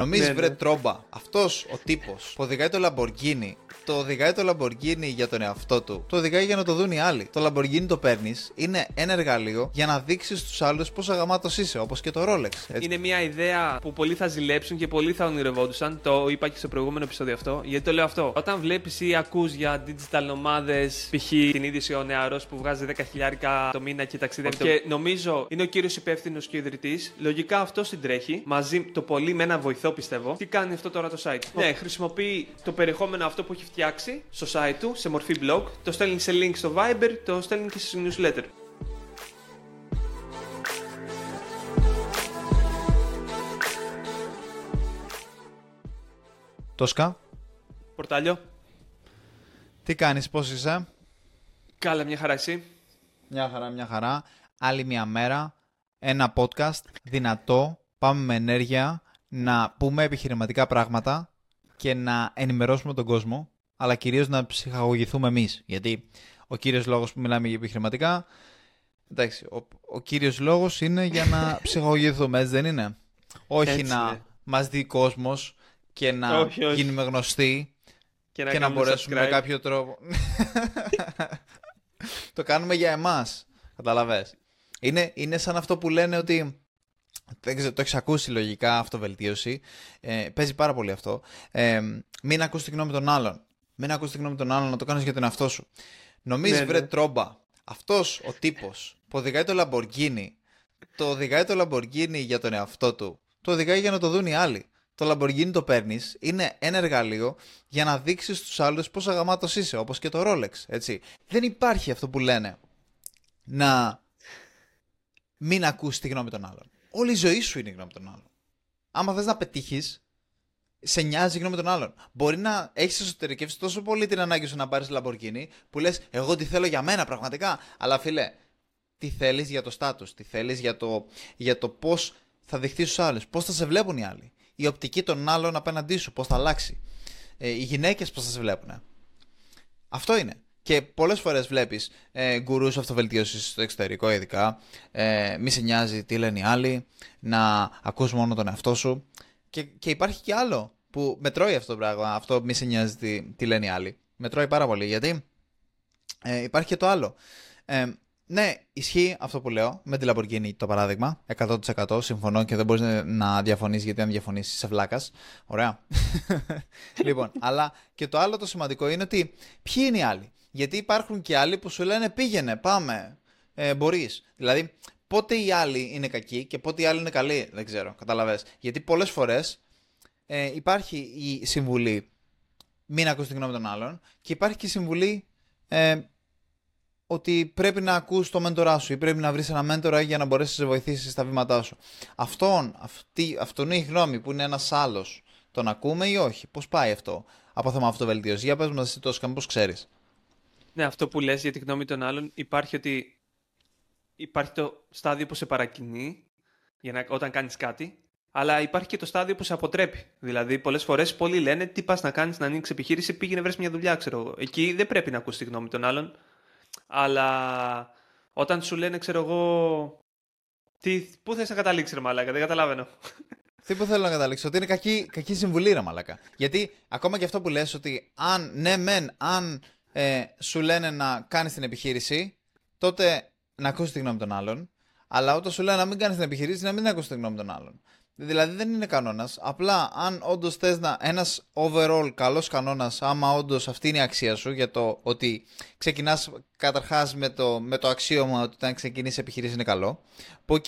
Νομίζεις, Ναι, βρε ναι. τρόμπα, αυτός ο τύπος που οδηγάει το Lamborghini, το οδηγάει το Lamborghini για τον εαυτό του. Το οδηγάει για να το δουν οι άλλοι. Το Lamborghini το παίρνεις, είναι ένα εργαλείο για να δείξεις στους άλλους πόσο γαμάτος είσαι, όπως και το Rolex. Έτσι. Είναι μια ιδέα που πολλοί θα ζηλέψουν και πολλοί θα ονειρευόντουσαν. Το είπα και στο προηγούμενο επεισόδιο αυτό. Γιατί το λέω αυτό. Όταν βλέπεις ή ακούς για digital ομάδε, π.χ. την είδηση ο νεαρός που βγάζει 10 χιλιάρικα το μήνα και ταξιδεύει. Και νομίζω είναι ο κύριος υπεύθυνος και ο ιδρυτής. Λογικά αυτό συντρέχει μαζί το πολύ με ένα βοηθό πιστεύω. Τι κάνει αυτό τώρα το site; Ναι, χρησιμοποιεί το περιεχόμενο αυτό που έχει φτιάξει στο site του σε μορφή blog. Το στέλνει σε link στο Viber, το στέλνει και σε newsletter. Τόσκα, Πορτάλιο. τι κάνεις, πώς είσαι; Κάλα μια χαρά εσύ; Μια χαρά, μια χαρά. Άλλη μια μέρα. Ένα podcast δυνατό. Πάμε με ενέργεια να πούμε επιχειρηματικά πράγματα και να ενημερώσουμε τον κόσμο, αλλά κυρίως να ψυχαγωγηθούμε εμείς. Γιατί ο κύριος λόγος που μιλάμε για επιχειρηματικά, εντάξει, ο, ο κύριος λόγος είναι για να ψυχαγωγηθούμε, έτσι δεν είναι; Όχι Έτσι να είναι. μας δει κόσμος και να Όχι, όχι. γίνουμε γνωστοί Και και να κάνουμε μπορέσουμε με subscribe. κάποιο τρόπο. το κάνουμε για εμάς. Καταλαβες. Είναι, είναι σαν αυτό που λένε ότι. Δεν ξέρω, το έχεις ακούσει λογικά αυτοβελτίωση. Ε, παίζει πάρα πολύ αυτό. Ε, μην ακούς τη γνώμη των άλλων. Μην ακούς τη γνώμη των άλλων να το κάνεις για τον εαυτό σου. Νομίζεις Ναι, βρε ναι. τρόμπα. Αυτός ο τύπος που οδηγάει το Lamborghini, το οδηγάει το Lamborghini για τον εαυτό του. Το οδηγάει για να το δουν οι άλλοι. Το Lamborghini το παίρνεις, είναι ένα εργαλείο για να δείξεις στους άλλους πόσο γαμάτο είσαι, όπως και το Rolex. Έτσι. Δεν υπάρχει αυτό που λένε να μην ακούσει τη γνώμη των άλλων. Όλη η ζωή σου είναι η γνώμη των άλλων. Άμα θες να πετύχεις, σε νοιάζει η γνώμη των άλλων. Μπορεί να έχεις εσωτερικεύσει τόσο πολύ την ανάγκη σου να πάρεις Lamborghini που λες: Εγώ τι θέλω για μένα πραγματικά. Αλλά φίλε, τι θέλεις για το στάτου, τι θέλεις για το, για το πώς θα δειχθείς στους άλλους, πώς θα σε βλέπουν οι άλλοι. Η οπτική των άλλων απέναντί σου, πώς θα αλλάξει. Ε, οι γυναίκες πώς θα σε βλέπουν. Αυτό είναι. Και πολλές φορές βλέπεις ε, γκουρούς αυτοβελτίωσης στο εξωτερικό, ειδικά. Ε, μη σε νοιάζει τι λένε οι άλλοι, να ακούς μόνο τον εαυτό σου. Και, και υπάρχει και άλλο που με τρώει αυτό το πράγμα. Αυτό μη σε νοιάζει τι, τι λένε οι άλλοι. Με τρώει πάρα πολύ γιατί ε, υπάρχει και το άλλο. Ε, ναι, ισχύει αυτό που λέω με τη Lamborghini το παράδειγμα. 100% συμφωνώ και δεν μπορείς να διαφωνήσει γιατί αν διαφωνήσει σε βλάκας. Ωραία. λοιπόν, αλλά και το άλλο το σημαντικό είναι ότι ποιοι είναι οι άλλοι. Γιατί υπάρχουν και άλλοι που σου λένε πήγαινε, πάμε, ε, μπορείς. Δηλαδή, πότε οι άλλοι είναι κακοί και πότε οι άλλοι είναι καλοί, δεν ξέρω. Καταλαβες. Γιατί πολλές φορές ε, υπάρχει η συμβουλή μην ακούς τη γνώμη των άλλων και υπάρχει και η συμβουλή ε, ότι πρέπει να ακούς το μέντορά σου ή πρέπει να βρεις ένα μέντορα για να μπορέσεις να σε βοηθήσεις στα βήματά σου. Αυτόν, αυτή, αυτόν είναι η γνώμη που είναι ένας άλλος. Τον ακούμε ή όχι; Πώς πάει αυτό; Από θέμα αυτοβελτίωσης. Για πες μας εσύ τόσο πώς ξέρεις; Ναι, αυτό που λες για τη γνώμη των άλλων υπάρχει ότι υπάρχει το στάδιο που σε παρακινεί για να, όταν κάνεις κάτι, αλλά υπάρχει και το στάδιο που σε αποτρέπει. Δηλαδή, πολλές φορές πολλοί λένε τι πας να κάνεις να ανοίξεις επιχείρηση, πήγαινε βρες μια δουλειά, ξέρω εγώ. Εκεί δεν πρέπει να ακούς τη γνώμη των άλλων, αλλά όταν σου λένε, ξέρω εγώ, τι, πού θες να καταλήξεις ρε μαλάκα, δεν καταλαβαίνω. Τι που θέλω να καταλήξω, ότι είναι κακή, κακή συμβουλή, ρε μαλακά. Γιατί ακόμα και αυτό που λες ότι αν, ναι, μεν, αν ε, σου λένε να κάνεις την επιχείρηση, τότε να ακούσεις τη γνώμη των άλλων. Αλλά όταν σου λένε να μην κάνεις την επιχείρηση, να μην ακούσεις τη γνώμη των άλλων. Δηλαδή δεν είναι κανόνας. Απλά αν όντως θες να. Ένας overall καλός κανόνας, άμα όντως αυτή είναι η αξία σου για το ότι ξεκινάς καταρχάς με το, με το αξίωμα ότι όταν ξεκινήσεις επιχείρηση είναι καλό. Που οκ,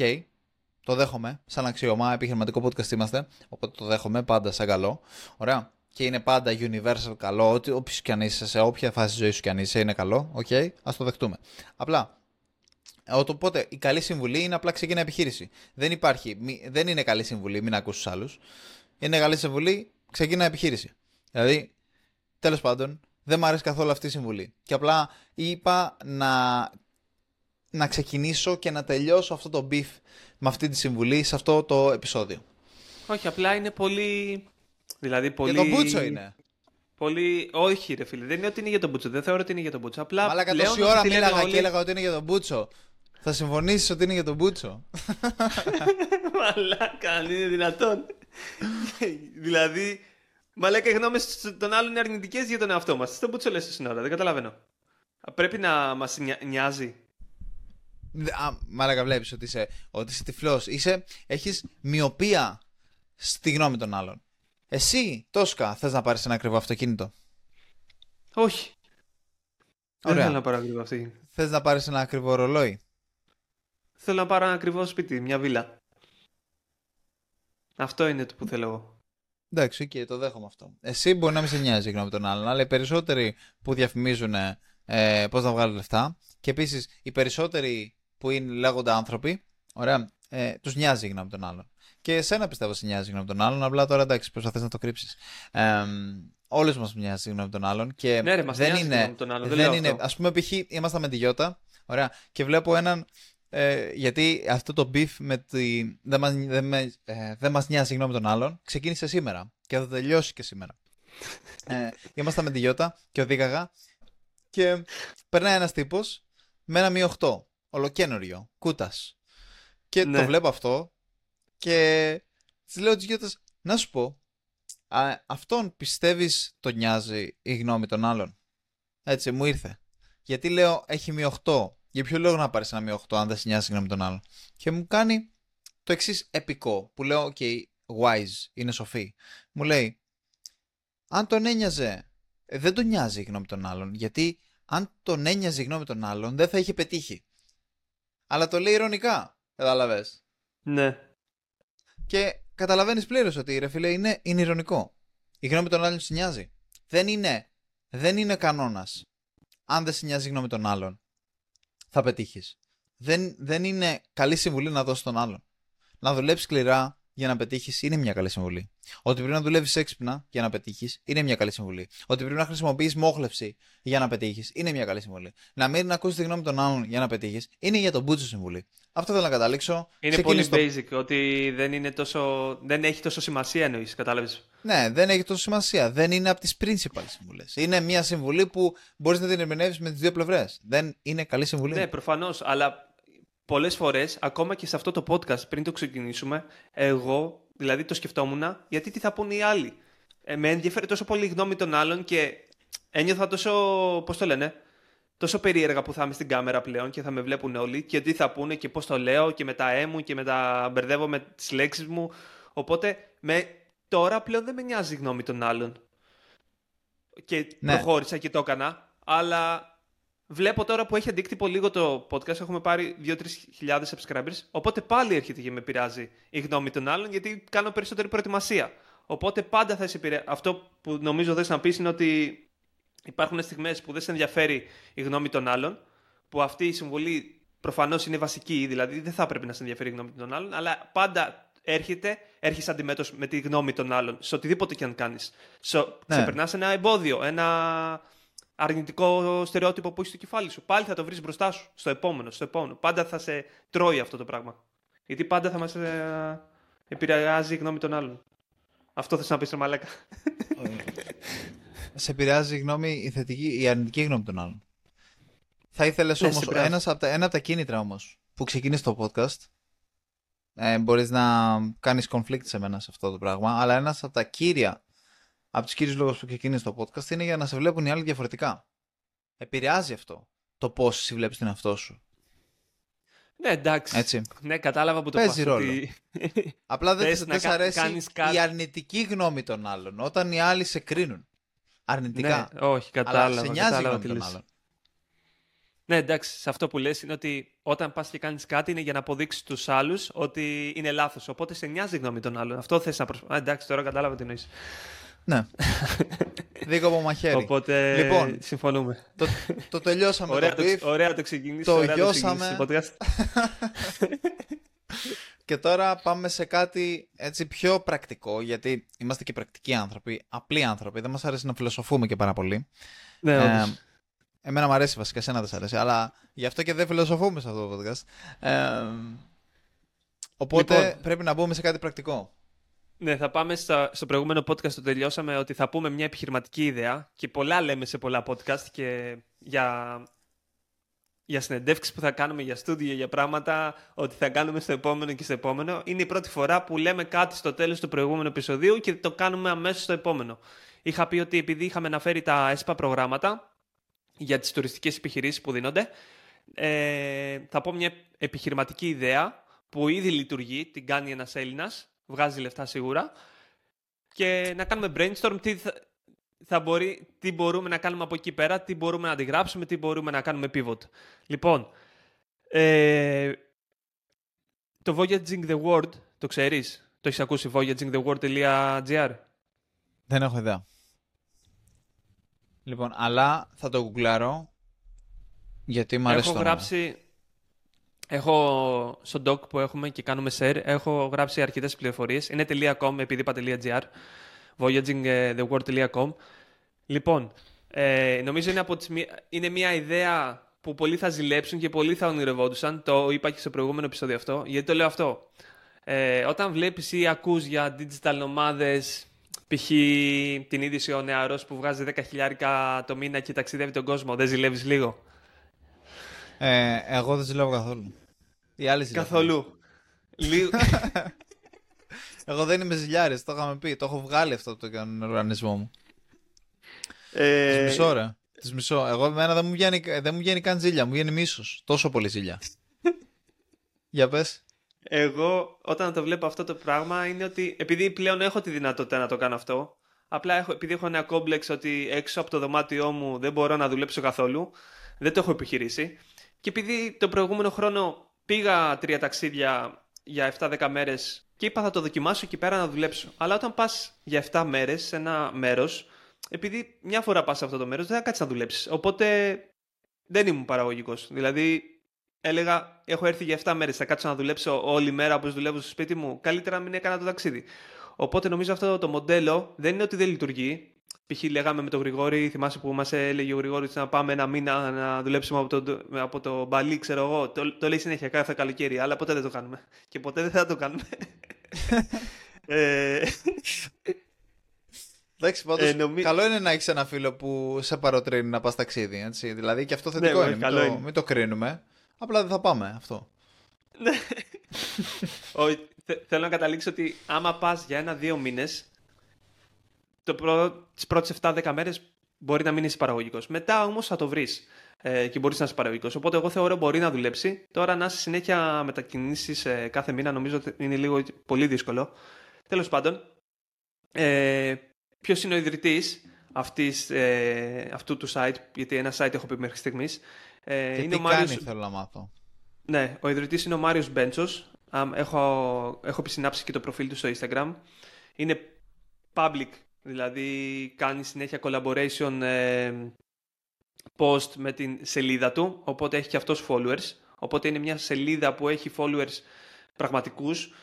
το δέχομαι σαν αξίωμα. Επιχειρηματικό podcast είμαστε. Οπότε το δέχομαι πάντα σαν καλό. Ωραία. Και είναι πάντα universal καλό. Ότι όποιος κι αν είσαι, σε όποια φάση ζωής σου κι αν είσαι, είναι καλό. OK, okay, ας το δεχτούμε. Απλά Οπότε η καλή συμβουλή είναι απλά ξεκινά επιχείρηση. Δεν υπάρχει, μη- δεν είναι καλή συμβουλή, μην ακούσει άλλους. Είναι καλή συμβουλή, ξεκινά επιχείρηση. Δηλαδή, τέλος πάντων, δεν μου αρέσει καθόλου αυτή η συμβουλή. Και απλά είπα να, να ξεκινήσω και να τελειώσω αυτό το beef με αυτή τη συμβουλή σε αυτό το επεισόδιο. Όχι, απλά είναι πολύ... Δηλαδή, πολύ... Και το μπούτσο είναι. Πολύ... Όχι, ρε φίλε, δεν είναι ότι είναι για τον Μπούτσο. Δεν θεωρώ ότι είναι για τον Μπούτσο. Απλά Μαλάκα πλέον τόση ότι ώρα τη λένε μίλαγα όλοι- και έλεγα ότι είναι για τον Μπούτσο. Θα συμφωνήσεις ότι είναι για τον Μπούτσο; Μαλάκα, αν είναι δυνατόν. δηλαδή, μα λέει και οι γνώμες των άλλων είναι αρνητικές για τον εαυτό μας. Δεν μπορεί να λες στην ώρα, δεν καταλαβαίνω. Πρέπει να μας νοιάζει. Α, μάλακα βλέπεις ότι είσαι, ότι είσαι τυφλός. Είσαι, έχεις μοιοπία στη γνώμη των άλλων. Εσύ, Τόσκα, θες να πάρεις ένα ακριβό αυτοκίνητο; Όχι. Ωραία. Δεν θέλω να πάρω ακριβό αυτοκίνητο. Θες να πάρεις ένα ακριβό ρολόι; Θέλω να πάρω ένα ακριβό σπίτι, μια βίλα. Αυτό είναι το που θέλω εγώ. Εντάξει, okay, το δέχομαι αυτό. Εσύ μπορεί να μην σε νοιάζει η γνώμη των άλλων, αλλά οι περισσότεροι που διαφημίζουν ε, πώς να βγάλουν λεφτά και επίσης οι περισσότεροι που είναι λέγονται άνθρωποι, ωραία, ε, τους νοιάζει η γνώμη των άλλων. Και εσένα πιστεύω σε νοιάζει η γνώμη των άλλων, απλά τώρα εντάξει, προσπαθείς να το κρύψεις. Ε, Όλου μας μοιάζει η γνώμη των άλλων. Και ναι, ρε, μας δεν είναι. είναι. Τον άλλον, δεν είναι ας πούμε, π.χ. ήμασταν με τη Γιώτα, ωραία, και βλέπω έναν. Ε, γιατί αυτό το beef με τη. Δεν μα δεν, ε, δεν μας νοιάζει η γνώμη των άλλων, ξεκίνησε σήμερα και θα τελειώσει και σήμερα. ε, ήμασταν με τη Γιώτα και οδήγαγα και περνάει ένας τύπος με ένα μη 8, ολοκένουργιο, κούτας. Και Ναι. το βλέπω αυτό και της λέω της Γιώτα, να σου πω, α, αυτόν πιστεύεις το νοιάζει η γνώμη των άλλων; Έτσι, μου ήρθε. Γιατί λέω έχει μη 8. Για ποιο λόγο να πάρεις ένα μη 8 αν δεν σε νοιάζει η γνώμη των άλλων; Και μου κάνει το εξής επικό που λέω, OK, wise, είναι σοφή. Μου λέει, αν τον ένοιαζε, ε, δεν τον νοιάζει η γνώμη των άλλων. Γιατί αν τον ένοιαζε η γνώμη των άλλων, δεν θα είχε πετύχει. Αλλά το λέει ηρωνικά. Κατάλαβες. Ναι. Και καταλαβαίνεις πλήρως ότι ρε φίλε είναι, είναι ηρωνικό. Η γνώμη των άλλων σε νοιάζει. Δεν είναι, δεν είναι κανόνας. Αν δεν σε νοιάζει η γνώμη των άλλων, θα πετύχεις. Δεν, δεν είναι καλή συμβουλή να δώσεις τον άλλον. Να δουλέψεις σκληρά για να πετύχεις είναι μια καλή συμβουλή. Ότι πρέπει να δουλεύεις έξυπνα για να πετύχεις είναι μια καλή συμβουλή. Ότι πρέπει να χρησιμοποιείς μόχλευση για να πετύχεις είναι μια καλή συμβουλή. Να μην ακούσεις τη γνώμη των άλλων για να πετύχεις είναι για τον μπούτσο συμβουλή. Αυτό θέλω να καταλήξω. Είναι πολύ Ξεκίνησε το- basic, ότι δεν, είναι τόσο... δεν έχει τόσο σημασία εννοείς, κατάλαβες; Ναι, δεν έχει τόσο σημασία. Δεν είναι από τις principal συμβουλές. Είναι μια συμβουλή που μπορείς να την ερμηνεύσει με τις δύο πλευρές. Δεν είναι καλή συμβουλή. Ναι, προφανώς. Αλλά πολλές φορές, ακόμα και σε αυτό το podcast, πριν το ξεκινήσουμε, εγώ δηλαδή το σκεφτόμουν γιατί τι θα πούνε οι άλλοι. Ε, με ενδιαφέρει τόσο πολύ η γνώμη των άλλων και ένιωθα τόσο. Πώς το λένε, τόσο περίεργα που θα είμαι στην κάμερα πλέον και θα με βλέπουν όλοι και τι θα πούνε και πώς το λέω και με τα ε μου και με τα μπερδεύω με τις λέξεις μου. Οπότε με, τώρα πλέον δεν με νοιάζει η γνώμη των άλλων. Και Ναι. προχώρησα και το έκανα. Αλλά βλέπω τώρα που έχει αντίκτυπο λίγο το podcast, έχουμε πάρει 2-3 χιλιάδες subscribers. Οπότε πάλι έρχεται και με πειράζει η γνώμη των άλλων, γιατί κάνω περισσότερη προετοιμασία. Οπότε πάντα θα σε επηρεάσει. Αυτό που νομίζω θες να πεις είναι ότι υπάρχουν στιγμές που δεν σε ενδιαφέρει η γνώμη των άλλων, που αυτή η συμβολή προφανώς είναι βασική, δηλαδή δεν θα πρέπει να σε ενδιαφέρει η γνώμη των άλλων, αλλά πάντα έρχεται, έρχεσαι αντιμέτωπος με τη γνώμη των άλλων, σε οτιδήποτε και αν κάνεις. Σε, Ναι. σε περνά ένα εμπόδιο, ένα αρνητικό στερεότυπο που έχεις στο κεφάλι σου. Πάλι θα το βρεις μπροστά σου, στο επόμενο, στο επόμενο. Πάντα θα σε τρώει αυτό το πράγμα. Γιατί πάντα θα μας ε, επηρεάζει η γνώμη των άλλων. Αυτό θες να πεις, ρε Μαλάκα. σε επηρεάζει η γνώμη, η θετική, η αρνητική γνώμη των άλλων. Θα ήθελες Ναι, σε όμως, επηρεάζει. ένας από τα, ένα από τα κίνητρα όμως που ξεκίνησε το podcast, ε, μπορείς να κάνεις conflict σε μένα σε αυτό το πράγμα, αλλά ένας από τα κύρια, από τους κύριους λόγους που ξεκίνησε το podcast είναι για να σε βλέπουν οι άλλοι διαφορετικά. Επηρεάζει αυτό το πώς εσύ βλέπεις τον εαυτό σου. ναι, εντάξει. Έτσι. Ναι, κατάλαβα που το Παίζει πας, ρόλο. ότι- Απλά δεν Θες δεν να σ' κα- αρέσει κάνεις κάτι. η αρνητική γνώμη των άλλων. Όταν οι άλλοι σε κρίνουν. Αρνητικά. ναι, όχι, Αλλά κατάλαβα. σε νοιάζει η κατάλαβα γνώμη τι των λες. άλλων. Ναι, εντάξει, σε αυτό που λες είναι ότι όταν πας και κάνεις κάτι είναι για να αποδείξεις στους άλλους ότι είναι λάθος. Οπότε σε νοιάζει η γνώμη των άλλων. Αυτό θες να προσπαθείς. Εντάξει, τώρα κατάλαβα τι εννοείς. Ναι. Δίκο από μαχαίρι. Οπότε Λοιπόν, συμφωνούμε. το, το τελειώσαμε Ωραία το το, beef ωραία το ξεκίνησε. το ωραία γιώσαμε. Το ξεκίνησες το podcast. και τώρα πάμε σε κάτι έτσι πιο πρακτικό γιατί είμαστε και πρακτικοί άνθρωποι, απλοί άνθρωποι, δεν μας αρέσει να φιλοσοφούμε και πάρα πολύ. ναι, Ε, όντως. εμένα μου αρέσει βασικά, εσένα δεν σ' αρέσει, αλλά γι' αυτό και δεν φιλοσοφούμε σε αυτό το podcast. Ε, οπότε Λοιπόν. πρέπει να μπούμε σε κάτι πρακτικό. Ναι, θα πάμε στο, στο προηγούμενο podcast το τελειώσαμε ότι θα πούμε μια επιχειρηματική ιδέα και πολλά λέμε σε πολλά podcast και για για συνεντεύξεις που θα κάνουμε για στούντιο, για πράγματα, ότι θα κάνουμε στο επόμενο και στο επόμενο. Είναι η πρώτη φορά που λέμε κάτι στο τέλος του προηγούμενου επεισοδίου και το κάνουμε αμέσως στο επόμενο. Είχα πει ότι επειδή είχαμε αναφέρει τα ΕΣΠΑ προγράμματα για τις τουριστικές επιχειρήσεις που δίνονται, ε, θα πω μια επιχειρηματική ιδέα που ήδη λειτουργεί, την κάνει ένας Έλληνας, βγάζει λεφτά σίγουρα, και να κάνουμε brainstorm τι θα, θα μπορεί, τι μπορούμε να κάνουμε από εκεί πέρα, τι μπορούμε να αντιγράψουμε, τι μπορούμε να κάνουμε pivot. Λοιπόν, ε, το Voyaging the World, το ξέρεις, το έχεις ακούσει, voyagingtheworld.gr Δεν έχω ιδέα. Λοιπόν, αλλά θα το γκουγκλάρω, γιατί μου αρέσει Έχω γράψει, έχω στο doc που έχουμε και κάνουμε share, έχω γράψει αρκετές πληροφορίες. Είναι .com επειδή είπα .gr, voyagingtheworld.com. Λοιπόν, ε, νομίζω είναι, από τις, είναι μια ιδέα που πολλοί θα ζηλέψουν και πολλοί θα ονειρευόντουσαν. Το είπα και στο προηγούμενο επεισόδιο αυτό. Γιατί το λέω αυτό. Ε, όταν βλέπεις ή ακούς για digital νομάδες, π.χ. την είδηση ο νεαρός που βγάζει 10.000 το μήνα και ταξιδεύει τον κόσμο, δεν ζηλεύεις λίγο; Ε, εγώ δεν ζηλεύω καθόλου. Οι άλλοι Καθόλου. Λίγο... εγώ δεν είμαι ζηλιάρης, το είχαμε πει. Το έχω βγάλει αυτό το οργανισμό μου. Ε... Τις μισώ, ρε. Τις μισώ. Εγώ εμένα δεν μου, βγαίνει, δεν μου βγαίνει καν ζήλια, μου βγαίνει μίσος. Τόσο πολύ ζήλια. Για πες. Εγώ όταν το βλέπω αυτό το πράγμα είναι ότι επειδή πλέον έχω τη δυνατότητα να το κάνω αυτό, απλά έχω, επειδή έχω ένα κόμπλεξ ότι έξω από το δωμάτιό μου δεν μπορώ να δουλέψω καθόλου, δεν το έχω επιχειρήσει. Και επειδή το προηγούμενο χρόνο πήγα τρία ταξίδια για 7-10 μέρες και είπα θα το δοκιμάσω εκεί πέρα να δουλέψω. Αλλά όταν πας για 7 μέρες σε ένα μέρος, επειδή μια φορά πας σε αυτό το μέρος δεν θα κάτσεις να δουλέψεις. Οπότε δεν ήμουν παραγωγικός. Δηλαδή έλεγα έχω έρθει για 7 μέρες, θα κάτσω να δουλέψω όλη μέρα όπως δουλεύω στο σπίτι μου. Καλύτερα να μην έκανα το ταξίδι. Οπότε νομίζω αυτό το μοντέλο δεν είναι ότι δεν λειτουργεί. Π.χ. λέγαμε με τον Γρηγόρη, θυμάσαι που μας έλεγε ο Γρηγόρης να πάμε ένα μήνα να δουλέψουμε από το, από το μπαλί, ξέρω εγώ. Το, το λέει συνέχεια κάθε καλοκαίρι, αλλά ποτέ δεν το κάνουμε. Και ποτέ δεν θα το κάνουμε. ε, Εντάξει, πάντως, ε, νομί... καλό είναι να έχεις ένα φίλο που σε παροτρύνει να πας ταξίδι. Έτσι. Δηλαδή και αυτό θετικό ναι, είναι. Καλό μην, το, είναι. μην το κρίνουμε. Απλά δεν θα πάμε αυτό. Ναι. θέλω να καταλήξω ότι άμα πας για ένα-δύο μήνες, το προ... τις πρώτες 7-10 μέρες μπορεί να μην είσαι παραγωγικός. Μετά όμως θα το βρεις ε, και μπορείς να είσαι παραγωγικός. Οπότε εγώ θεωρώ μπορεί να δουλέψει. Τώρα να είσαι συνέχεια μετακινήσεις ε, κάθε μήνα νομίζω ότι είναι λίγο πολύ δύσκολο. Τέλος πάντων, ε, ποιος είναι ο ιδρυτής ε, αυτού του site, γιατί ένα site έχω πει μέχρι στιγμής. Ε, και είναι τι ο Μάριος... κάνει, θέλω να μάθω. Ναι, ο ιδρυτής είναι ο Μάριος Μπέντσος. Έχω, έχω επισυνάψει και το προφίλ του στο Instagram. Είναι public Δηλαδή κάνει συνέχεια collaboration ε, post με την σελίδα του, οπότε έχει και αυτός followers. Οπότε είναι μια σελίδα που έχει followers πραγματικούς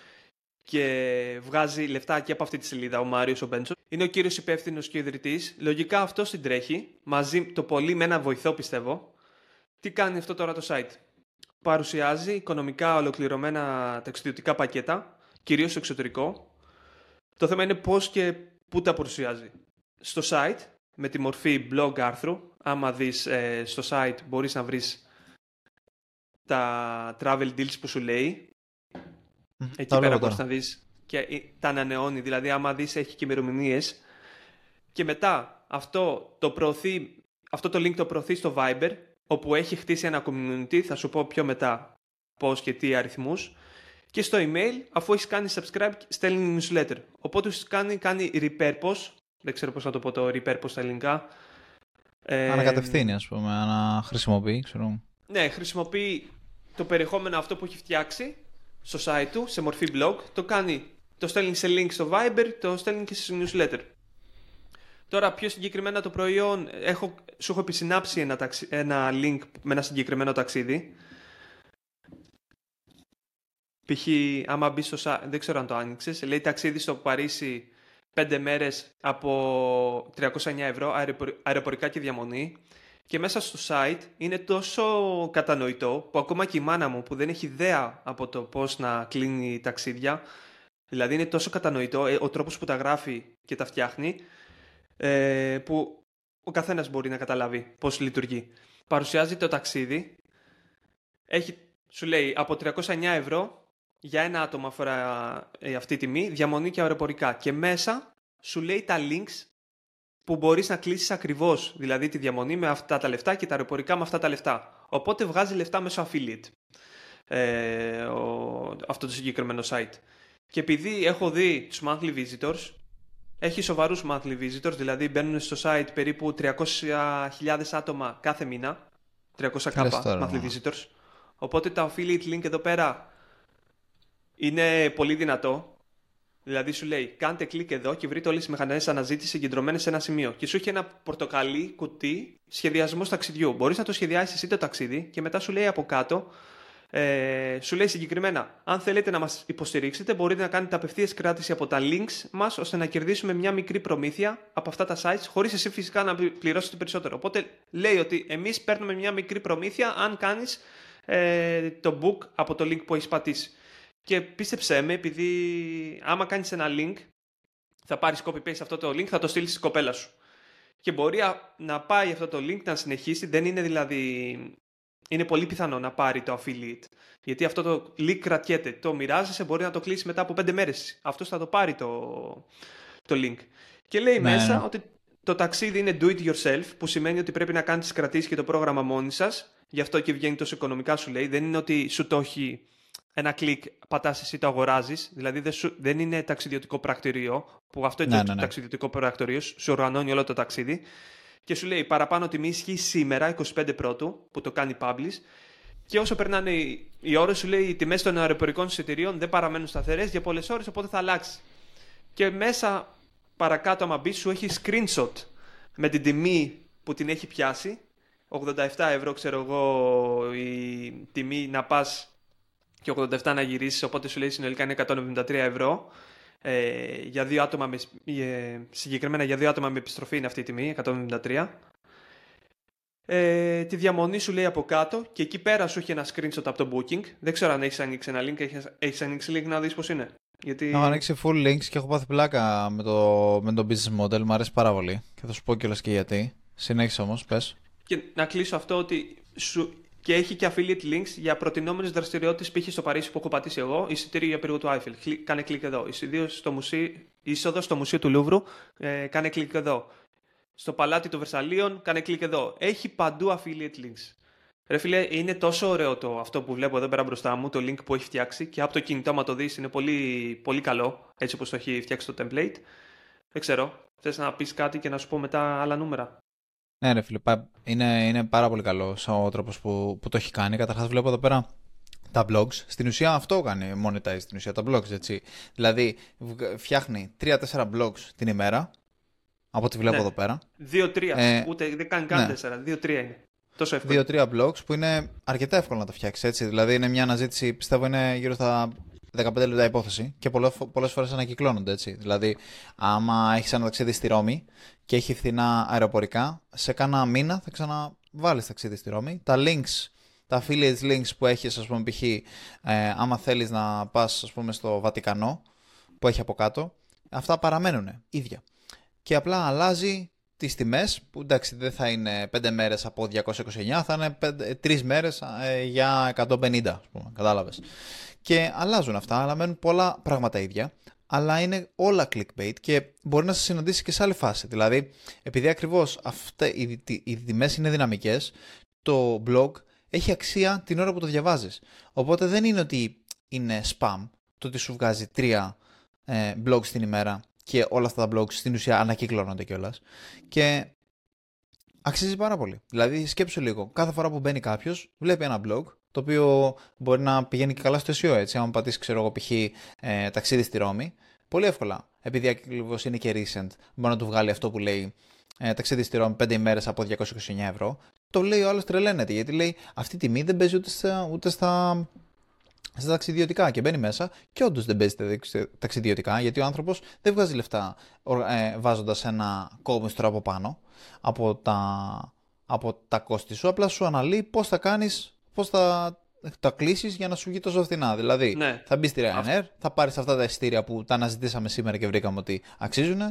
και βγάζει λεφτά και από αυτή τη σελίδα ο Μάριος ο Μπέντσο. Είναι ο κύριος υπεύθυνος και ιδρυτής. Λογικά αυτό την τρέχει, μαζί το πολύ με ένα βοηθό πιστεύω. Τι κάνει αυτό τώρα το site; Παρουσιάζει οικονομικά ολοκληρωμένα ταξιδιωτικά πακέτα, κυρίως στο εξωτερικό. Το θέμα είναι πώς και Πού τα παρουσιάζει. Στο site, με τη μορφή blog άρθρου, άμα δεις ε, στο site μπορείς να βρεις τα travel deals που σου λέει. Εκεί πέρα μπορείς να δεις και ε, τα ανανεώνει, δηλαδή άμα δεις έχει και ημερομηνίες. Και μετά αυτό το, προωθεί, αυτό το link το προωθεί στο Viber, όπου έχει χτίσει ένα community, θα σου πω πιο μετά πώς και τι αριθμούς και στο email, αφού έχεις κάνει subscribe, στέλνει newsletter. Οπότε σου κάνει, κάνει repurpose. Δεν ξέρω πώς να το πω το repurpose στα ελληνικά. Ε, Ανακατευθύνει, ας πούμε, να χρησιμοποιεί, ξέρω. Ναι, χρησιμοποιεί το περιεχόμενο αυτό που έχει φτιάξει στο site του, σε μορφή blog, το κάνει, το στέλνει σε link στο Viber, το στέλνει και σε newsletter. Τώρα, πιο συγκεκριμένα το προϊόν, έχω, σου έχω επισυνάψει ένα, ένα link με ένα συγκεκριμένο ταξίδι, Π.χ. άμα μπει στο site, δεν ξέρω αν το άνοιξες, λέει ταξίδι στο Παρίσι 5 μέρες από 309 ευρώ, αεροπορικά και διαμονή. Και μέσα στο site είναι τόσο κατανοητό που ακόμα και η μάνα μου που δεν έχει ιδέα από το πώς να κλείνει ταξίδια, δηλαδή είναι τόσο κατανοητό ε, ο τρόπος που τα γράφει και τα φτιάχνει, ε, που ο καθένας μπορεί να καταλάβει πώς λειτουργεί. Παρουσιάζει το ταξίδι έχει, σου λέει από 309 ευρώ για ένα άτομο αφορά ε, αυτή η τιμή, διαμονή και αεροπορικά. Και μέσα σου λέει τα links που μπορείς να κλείσεις ακριβώς, δηλαδή τη διαμονή με αυτά τα λεφτά και τα αεροπορικά με αυτά τα λεφτά. Οπότε βγάζει λεφτά μέσω affiliate ε, ο, αυτό το συγκεκριμένο site. Και επειδή έχω δει τους monthly visitors, έχει σοβαρούς monthly visitors, δηλαδή μπαίνουν στο site περίπου 300.000 άτομα κάθε μήνα, 300k monthly visitors. Οπότε το affiliate link εδώ πέρα είναι πολύ δυνατό. Δηλαδή σου λέει, κάντε κλικ εδώ και βρείτε όλες τις μηχανές αναζήτησης συγκεντρωμένες σε ένα σημείο. Και σου έχει ένα πορτοκαλί κουτί σχεδιασμός ταξιδιού. Μπορείς να το σχεδιάσεις εσύ το ταξίδι και μετά σου λέει από κάτω, ε, σου λέει συγκεκριμένα, αν θέλετε να μας υποστηρίξετε, μπορείτε να κάνετε απευθείας κράτηση από τα links μας ώστε να κερδίσουμε μια μικρή προμήθεια από αυτά τα sites, χωρίς εσύ φυσικά να πληρώσετε περισσότερο. Οπότε λέει ότι εμείς παίρνουμε μια μικρή προμήθεια αν κάνεις ε, το book από το link που έχεις πατήσει. Και πίστεψέ με, επειδή άμα κάνεις ένα link, θα πάρεις copy-paste αυτό το link, θα το στείλεις στην κοπέλα σου. Και μπορεί να πάει αυτό το link να συνεχίσει, δεν είναι δηλαδή. Είναι πολύ πιθανό να πάρει το affiliate. Γιατί αυτό το link κρατιέται. Το μοιράζεσαι, μπορεί να το κλείσει μετά από πέντε μέρες. Αυτός θα το πάρει το, το link. Και λέει ναι, μέσα ναι. ότι το ταξίδι είναι do it yourself, που σημαίνει ότι πρέπει να κάνεις τι κρατήσεις και το πρόγραμμα μόνοι σας. Γι' αυτό και βγαίνει τόσο οικονομικά, σου λέει. Δεν είναι ότι σου το έχει ένα κλικ πατάς εσύ το αγοράζεις. Δηλαδή δεν, σου, δεν είναι ταξιδιωτικό πρακτορείο, που αυτό είναι ναι, το ναι, ναι. ταξιδιωτικό πρακτορείο, σου οργανώνει όλο το ταξίδι. Και σου λέει παραπάνω τιμή ισχύει σήμερα, 25 πρώτου, που το κάνει publish. Και όσο περνάνε οι ώρες, σου λέει οι τιμές των αεροπορικών εισιτηρίων δεν παραμένουν σταθερές για πολλές ώρες, οπότε θα αλλάξει. Και μέσα παρακάτω, άμα μπει, σου έχει screenshot με την τιμή που την έχει πιάσει. 87 ευρώ, ξέρω εγώ, η τιμή να πας και 87 να γυρίσεις, οπότε σου λέει συνολικά είναι 173 ευρώ. Ε, για δύο άτομα με, ε, συγκεκριμένα για δύο άτομα με επιστροφή είναι αυτή η τιμή, 173. Ε, τη διαμονή σου λέει από κάτω και εκεί πέρα σου έχει ένα screenshot από το booking. Δεν ξέρω αν έχεις ανοίξει ένα link, έχεις, έχεις ανοίξει link να δεις πώς είναι. Γιατί... Έχω ανοίξει full links και έχω πάθει πλάκα με το, με το business model, μου αρέσει πάρα πολύ και θα σου πω κιόλας και γιατί. Συνέχισε όμως, πες. Και να κλείσω αυτό ότι σου, και έχει και affiliate links για προτεινόμενες δραστηριότητες, π.χ. στο Παρίσι που έχω πατήσει εγώ, εισιτήριο για πύργο του Άιφελ. Κάνε κλικ εδώ. στο μουσείο, είσοδο στο Μουσείο του Λούβρου, ε, κάνε κλικ εδώ. Στο παλάτι των Βερσαλλιών, κάνε κλικ εδώ. Έχει παντού affiliate links. Ρε φίλε, είναι τόσο ωραίο το αυτό που βλέπω εδώ πέρα μπροστά μου, το link που έχει φτιάξει και από το κινητό, να το δεις, είναι πολύ, πολύ καλό, έτσι όπως το έχει φτιάξει το template. Δεν ξέρω. Θες να πεις κάτι και να σου πω μετά άλλα νούμερα; Ναι, ρε φίλε, είναι, είναι πάρα πολύ καλός ο τρόπος που, που το έχει κάνει. Καταρχάς, βλέπω εδώ πέρα τα blogs. Στην ουσία αυτό κάνει monetize στην ουσία τα blogs, έτσι. Δηλαδή, φτιάχνει 3-4 blogs την ημέρα. Από ό,τι βλέπω ναι. εδώ πέρα. 2-3. Ε, Ούτε δεν κάνει καν 4. Ναι. 2-3 είναι. Τόσο εύκολο. 2-3 blogs που είναι αρκετά εύκολο να τα φτιάξεις έτσι. Δηλαδή, είναι μια αναζήτηση, πιστεύω, είναι γύρω στα 15 λεπτά υπόθεση και πολλές φορές ανακυκλώνονται έτσι. Δηλαδή, άμα έχεις ένα ταξίδι στη Ρώμη και έχει φθηνά αεροπορικά, σε κάνα μήνα θα ξαναβάλεις ταξίδι στη Ρώμη. Τα links, τα affiliate links που έχεις, ας πούμε, π.χ. Ε, άμα θέλεις να πας, ας πούμε, στο Βατικανό που έχει από κάτω, αυτά παραμένουν ίδια. Και απλά αλλάζει τις τιμές, που εντάξει δεν θα είναι 5 μέρες από 229, θα είναι 3 μέρες ε, για 150, ας πούμε. Κατάλαβες και αλλάζουν αυτά, αλλά μένουν πολλά πράγματα ίδια. Αλλά είναι όλα clickbait και μπορεί να σα συναντήσει και σε άλλη φάση. Δηλαδή, επειδή ακριβώς οι, οι τιμέ είναι δυναμικές, το blog έχει αξία την ώρα που το διαβάζεις. Οπότε δεν είναι ότι είναι spam το ότι σου βγάζει τρία ε, blogs την ημέρα και όλα αυτά τα blogs στην ουσία ανακυκλώνονται κιόλας. Και αξίζει πάρα πολύ. Δηλαδή, σκέψου λίγο. Κάθε φορά που μπαίνει κάποιος, βλέπει ένα blog το οποίο μπορεί να πηγαίνει και καλά στο SEO έτσι. Αν πατήσεις, ξέρω εγώ, π.χ. Ε, ταξίδι στη Ρώμη, πολύ εύκολα. Επειδή ακριβώς είναι και recent, μπορεί να του βγάλει αυτό που λέει ε, ταξίδι στη Ρώμη 5 ημέρες από 229 ευρώ. Το λέει ο άλλος τρελαίνεται γιατί λέει αυτή τη τιμή δεν παίζει ούτε στα, ούτε στα, στα ταξιδιωτικά και μπαίνει μέσα και όντως δεν παίζει ταξιδιωτικά γιατί ο άνθρωπος δεν βγάζει λεφτά ε, βάζοντας ένα κόμιστρο από πάνω από τα, από τα κόστη σου. Απλά σου αναλύει πώς θα κάνεις πώς θα τα κλείσεις για να σου βγει τόσο φθηνά. Δηλαδή, ναι. θα μπεις στη Ryanair, θα πάρεις αυτά τα εισιτήρια που τα αναζητήσαμε σήμερα και βρήκαμε ότι αξίζουν,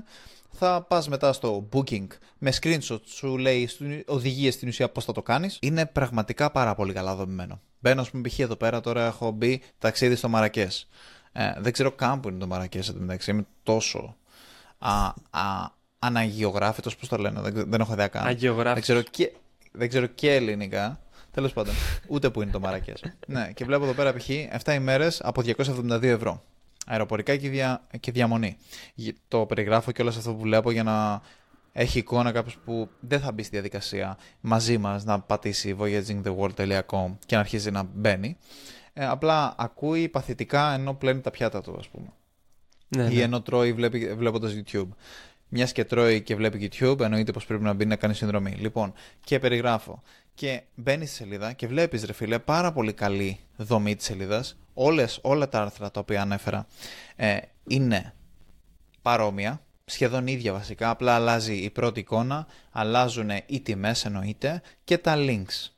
θα πας μετά στο booking με screenshot σου λέει οδηγίες στην ουσία πώς θα το κάνεις. Είναι πραγματικά πάρα πολύ καλά δομημένο. Μπαίνω, ας πούμε, π.χ. εδώ πέρα τώρα έχω μπει ταξίδι στο Μαρακές. Ε, δεν ξέρω καν που είναι το Μαρακές μεταξύ. Είμαι τόσο α, α, αναγιογράφητος, πώς το λένε, δεν, δεν έχω ιδέα καν. Δεν ξέρω, και, δεν ξέρω και ελληνικά. Τέλος πάντων, ούτε που είναι το Μαρακές. ναι, και βλέπω εδώ πέρα π.χ. 7 ημέρες από 272 ευρώ. Αεροπορικά και, δια, και διαμονή. Το περιγράφω και όλο αυτό που βλέπω για να έχει εικόνα κάποιος που δεν θα μπει στη διαδικασία μαζί μας να πατήσει voyagingtheworld.com και να αρχίζει να μπαίνει. Ε, απλά ακούει παθητικά ενώ πλένει τα πιάτα του, ας πούμε. Ναι, ή ναι. ενώ τρώει βλέποντας YouTube. Μιας και τρώει και βλέπει YouTube, εννοείται πως πρέπει να μπει να κάνει συνδρομή. Λοιπόν, και περιγράφω. Και μπαίνει στη σελίδα και βλέπεις, ρε φίλε, πάρα πολύ καλή δομή της σελίδας. Όλα τα άρθρα τα οποία ανέφερα ε, είναι παρόμοια, σχεδόν ίδια βασικά, απλά αλλάζει η πρώτη εικόνα, αλλάζουν οι τιμές εννοείται και τα links.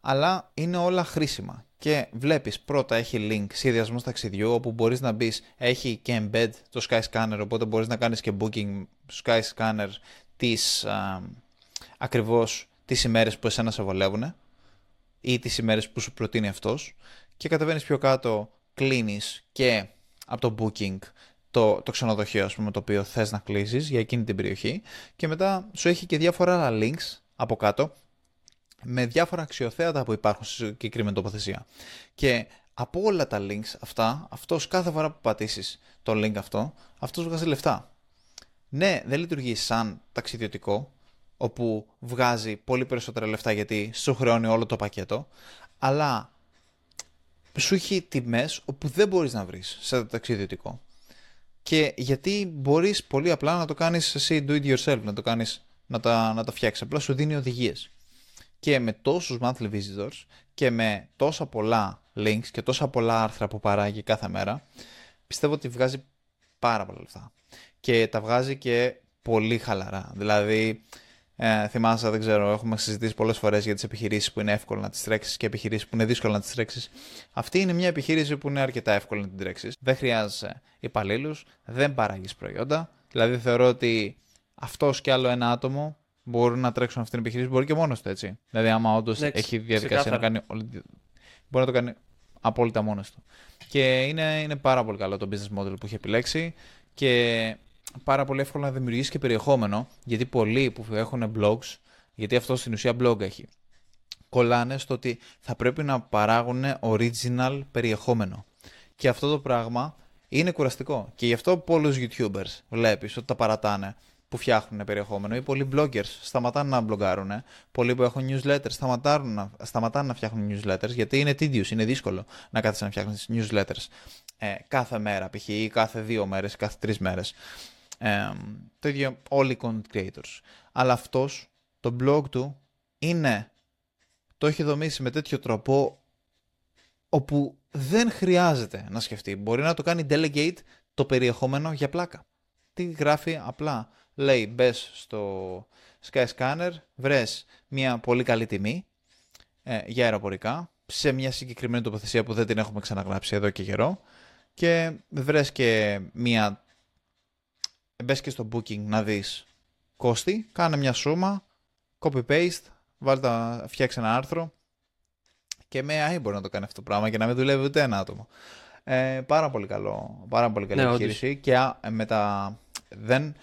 Αλλά είναι όλα χρήσιμα και βλέπεις πρώτα έχει link σχεδιασμός ταξιδιού όπου μπορείς να μπεις, έχει και embed το Skyscanner οπότε μπορείς να κάνεις και booking Skyscanner τις α, ακριβώς τις ημέρες που εσένα σε βολεύουν ή τις ημέρες που σου προτείνει αυτός. Και κατεβαίνεις πιο κάτω, κλείνεις και από το booking το, το ξενοδοχείο ας πούμε, το οποίο θες να κλείσεις για εκείνη την περιοχή. Και μετά σου έχει και διάφορα άλλα links από κάτω με διάφορα αξιοθέατα που υπάρχουν στη συγκεκριμένη τοποθεσία. Και από όλα τα links αυτά, αυτός κάθε φορά που πατήσεις το link αυτό, αυτός βγάζει λεφτά. Ναι, δεν λειτουργεί σαν ταξιδιωτικό, όπου βγάζει πολύ περισσότερα λεφτά γιατί σου χρεώνει όλο το πακέτο, αλλά σου έχει τιμές όπου δεν μπορείς να βρεις σε ταξιδιωτικό. Και γιατί μπορείς πολύ απλά να το κάνεις εσύ do it yourself, να το κάνεις, να τα, να τα φτιάξεις. Απλά σου δίνει οδηγίες και με τόσους monthly visitors και με τόσα πολλά links και τόσα πολλά άρθρα που παράγει κάθε μέρα, πιστεύω ότι βγάζει πάρα πολλά λεφτά. Και τα βγάζει και πολύ χαλαρά. Δηλαδή, ε, θυμάσαι, δεν ξέρω, έχουμε συζητήσει πολλές φορές για τις επιχειρήσεις που είναι εύκολο να τις τρέξεις και επιχειρήσεις που είναι δύσκολο να τις τρέξεις. Αυτή είναι μια επιχείρηση που είναι αρκετά εύκολο να την τρέξεις. Δεν χρειάζεσαι υπαλλήλους, δεν παράγεις προϊόντα. Δηλαδή, θεωρώ ότι αυτός και άλλο ένα άτομο μπορούν να τρέξουν αυτή την επιχείρηση. Μπορεί και μόνος του έτσι. Δηλαδή, άμα όντως ναι, έχει διαδικασία να κάνει. Μπορεί να το κάνει απόλυτα μόνος του. Και είναι, είναι πάρα πολύ καλό το business model που έχει επιλέξει και πάρα πολύ εύκολο να δημιουργήσει και περιεχόμενο. Γιατί πολλοί που έχουν blogs, γιατί αυτό στην ουσία blog έχει, κολλάνε στο ότι θα πρέπει να παράγουν original περιεχόμενο. Και αυτό το πράγμα είναι κουραστικό. Και γι' αυτό πολλούς YouTubers βλέπεις ότι τα παρατάνε που φτιάχνουν περιεχόμενο ή πολλοί bloggers σταματάνε να μπλογκάρουν. Πολλοί που έχουν newsletters σταματάνε να, σταματάνε να φτιάχνουν newsletters γιατί είναι tedious, είναι δύσκολο να κάθεσαι να φτιάχνεις newsletters ε, κάθε μέρα π.χ. ή κάθε δύο μέρες, κάθε τρεις μέρες. Ε, το ίδιο όλοι οι content creators. Αλλά αυτός το blog του είναι, το έχει δομήσει με τέτοιο τρόπο όπου δεν χρειάζεται να σκεφτεί. Μπορεί να το κάνει delegate το περιεχόμενο για πλάκα. Τι γράφει απλά λέει μπες στο Skyscanner, βρες μια πολύ καλή τιμή ε, για αεροπορικά σε μια συγκεκριμένη τοποθεσία που δεν την έχουμε ξαναγράψει εδώ και καιρό και βρες και μια μπες και στο booking να δεις κόστη, κάνε μια σούμα, copy-paste, βάλτε, φτιάξε ένα άρθρο και με AI μπορεί να το κάνει αυτό το πράγμα και να μην δουλεύει ούτε ένα άτομο. Ε, πάρα πολύ καλό, πάρα πολύ καλή ναι, επιχείρηση και με τα... Δεν, ε,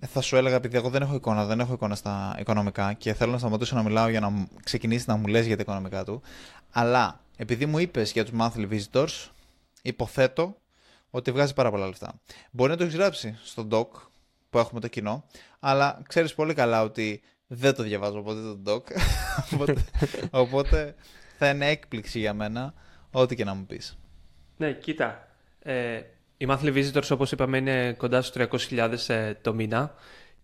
θα σου έλεγα, επειδή εγώ δεν έχω εικόνα, δεν έχω εικόνα στα οικονομικά και θέλω να σταματήσω να μιλάω για να ξεκινήσεις να μου λες για τα οικονομικά του. Αλλά επειδή μου είπες για τους monthly visitors, υποθέτω ότι βγάζει πάρα πολλά λεφτά. Μπορεί να το έχεις γράψει στο doc που έχουμε το κοινό, αλλά ξέρεις πολύ καλά ότι δεν το διαβάζω ποτέ το doc. οπότε, οπότε θα είναι έκπληξη για μένα ό,τι και να μου πεις. Ναι, κοίτα. Ε, οι monthly visitors, όπως είπαμε, είναι κοντά στους 300.000 ε, το μήνα.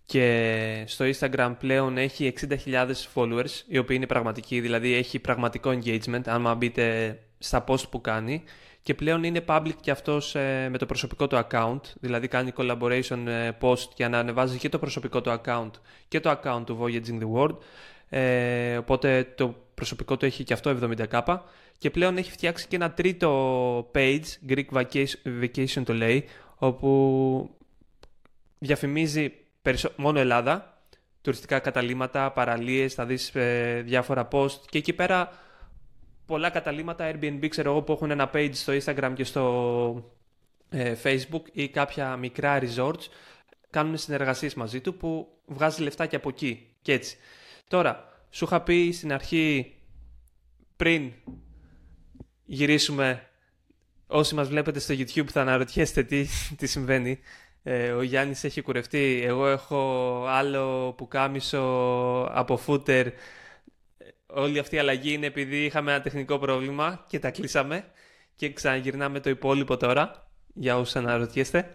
Και στο Instagram πλέον έχει 60.000 followers, οι οποίοι είναι πραγματικοί, δηλαδή έχει πραγματικό engagement, άμα μπείτε στα post που κάνει. Και πλέον είναι public και αυτός ε, με το προσωπικό του account, δηλαδή κάνει collaboration ε, post για να ανεβάζει και το προσωπικό του account και το account του Voyaging the World, ε, οπότε το προσωπικό του έχει και αυτό 70k και πλέον έχει φτιάξει και ένα τρίτο page, Greek Vacation, Vacation το λέει, όπου διαφημίζει περισσο... μόνο Ελλάδα, τουριστικά καταλήμματα, παραλίες, θα δεις ε, διάφορα post και εκεί πέρα πολλά καταλήμματα Airbnb ξέρω εγώ που έχουν ένα page στο Instagram και στο ε, Facebook ή κάποια μικρά resorts κάνουν συνεργασίες μαζί του που βγάζει λεφτά και από εκεί και έτσι. Τώρα, σου είχα πει στην αρχή πριν γυρίσουμε όσοι μας βλέπετε στο YouTube θα αναρωτιέστε τι, τι συμβαίνει. Ε, ο Γιάννης έχει κουρευτεί, εγώ έχω άλλο που κάμισο από φούτερ. Όλη αυτή η αλλαγή είναι επειδή είχαμε ένα τεχνικό πρόβλημα και τα κλείσαμε και ξαναγυρνάμε το υπόλοιπο τώρα, για όσους αναρωτιέστε.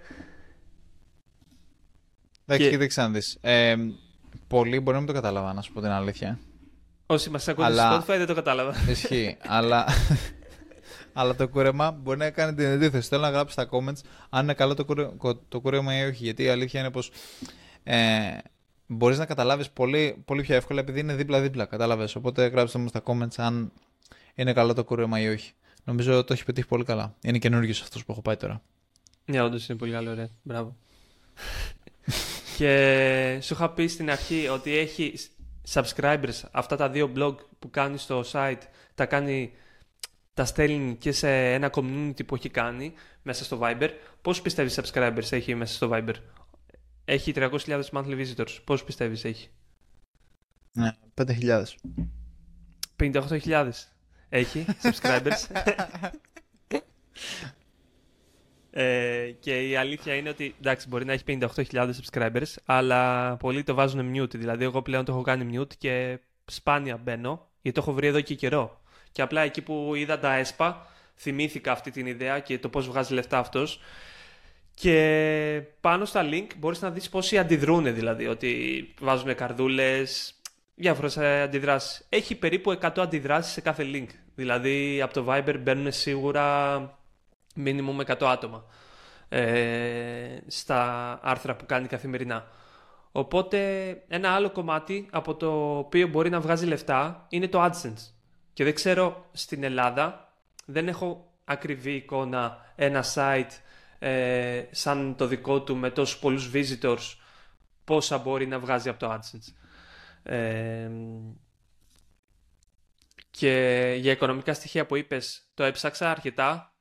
Εντάξει, και... κοίταξε να δεις. Ε, πολλοί μπορεί να μην το κατάλαβα, να σου πω την αλήθεια. Όσοι μας ακούνε αλλά... στο Spotify δεν το κατάλαβα. Ισχύει, αλλά... αλλά το κούρεμα μπορεί να κάνει την αντίθεση. Θέλω να γράψει στα comments αν είναι καλό το, κούρε... το κούρεμα ή όχι. Γιατί η αλήθεια είναι πως ε, μπορείς να καταλάβεις πολύ, πολύ πιο εύκολα επειδή είναι δίπλα-δίπλα. Κατάλαβες. Οπότε γράψτε μου στα comments αν είναι καλό το κούρεμα ή όχι. Νομίζω το έχει πετύχει πολύ καλά. Είναι καινούργιος αυτός που έχω πάει τώρα. Ναι, όντως είναι πολύ καλό, ρε. Μπράβο. και σου είχα πει στην αρχή ότι έχει subscribers αυτά τα δύο blog που κάνει στο site, τα κάνει τα στέλνει και σε ένα community που έχει κάνει μέσα στο Viber. Πώς πιστεύεις subscribers έχει μέσα στο Viber? Έχει 300.000 monthly visitors. Πώς πιστεύεις έχει; Ναι, 5.000. 58.000 έχει subscribers. Ε, και η αλήθεια είναι ότι εντάξει, μπορεί να έχει 58.000 subscribers, αλλά πολλοί το βάζουν mute. Δηλαδή, εγώ πλέον το έχω κάνει mute και σπάνια μπαίνω, γιατί το έχω βρει εδώ και καιρό. Και απλά εκεί που είδα τα ΕΣΠΑ, θυμήθηκα αυτή την ιδέα και το πώς βγάζει λεφτά αυτός. Και πάνω στα link μπορείς να δεις πόσοι αντιδρούν δηλαδή, ότι βάζουν καρδούλες, διάφορες αντιδράσεις. Έχει περίπου 100 αντιδράσεις σε κάθε link. Δηλαδή από το Viber μπαίνουν σίγουρα minimum 100 άτομα ε, στα άρθρα που κάνει καθημερινά. Οπότε ένα άλλο κομμάτι από το οποίο μπορεί να βγάζει λεφτά είναι το AdSense. Και δεν ξέρω στην Ελλάδα, δεν έχω ακριβή εικόνα ένα site ε, σαν το δικό του με τόσους πολλούς visitors πόσα μπορεί να βγάζει από το AdSense. Ε, και για οικονομικά στοιχεία που είπες, το έψαξα αρκετά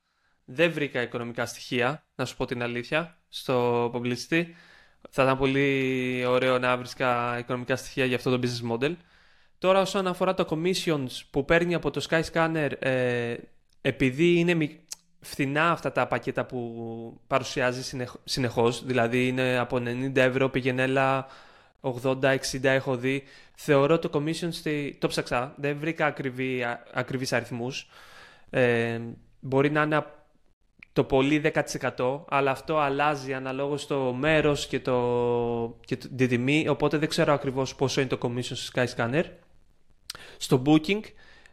δεν βρήκα οικονομικά στοιχεία, να σου πω την αλήθεια, στο Publicity. Θα ήταν πολύ ωραίο να βρίσκα οικονομικά στοιχεία για αυτό το business model. Τώρα όσον αφορά το commissions που παίρνει από το Skyscanner, ε, επειδή είναι φθηνά αυτά τα πακέτα που παρουσιάζει συνεχώς, δηλαδή είναι από 90 ευρώ πηγενέλα 80-60 έχω δει, θεωρώ το commission, το ψαξά, δεν βρήκα ακριβή, ακριβείς αριθμούς. Ε, μπορεί να είναι το πολύ 10% αλλά αυτό αλλάζει αναλόγως το μέρος και, το, και την τιμή οπότε δεν ξέρω ακριβώς πόσο είναι το commission στο Skyscanner. Στο Booking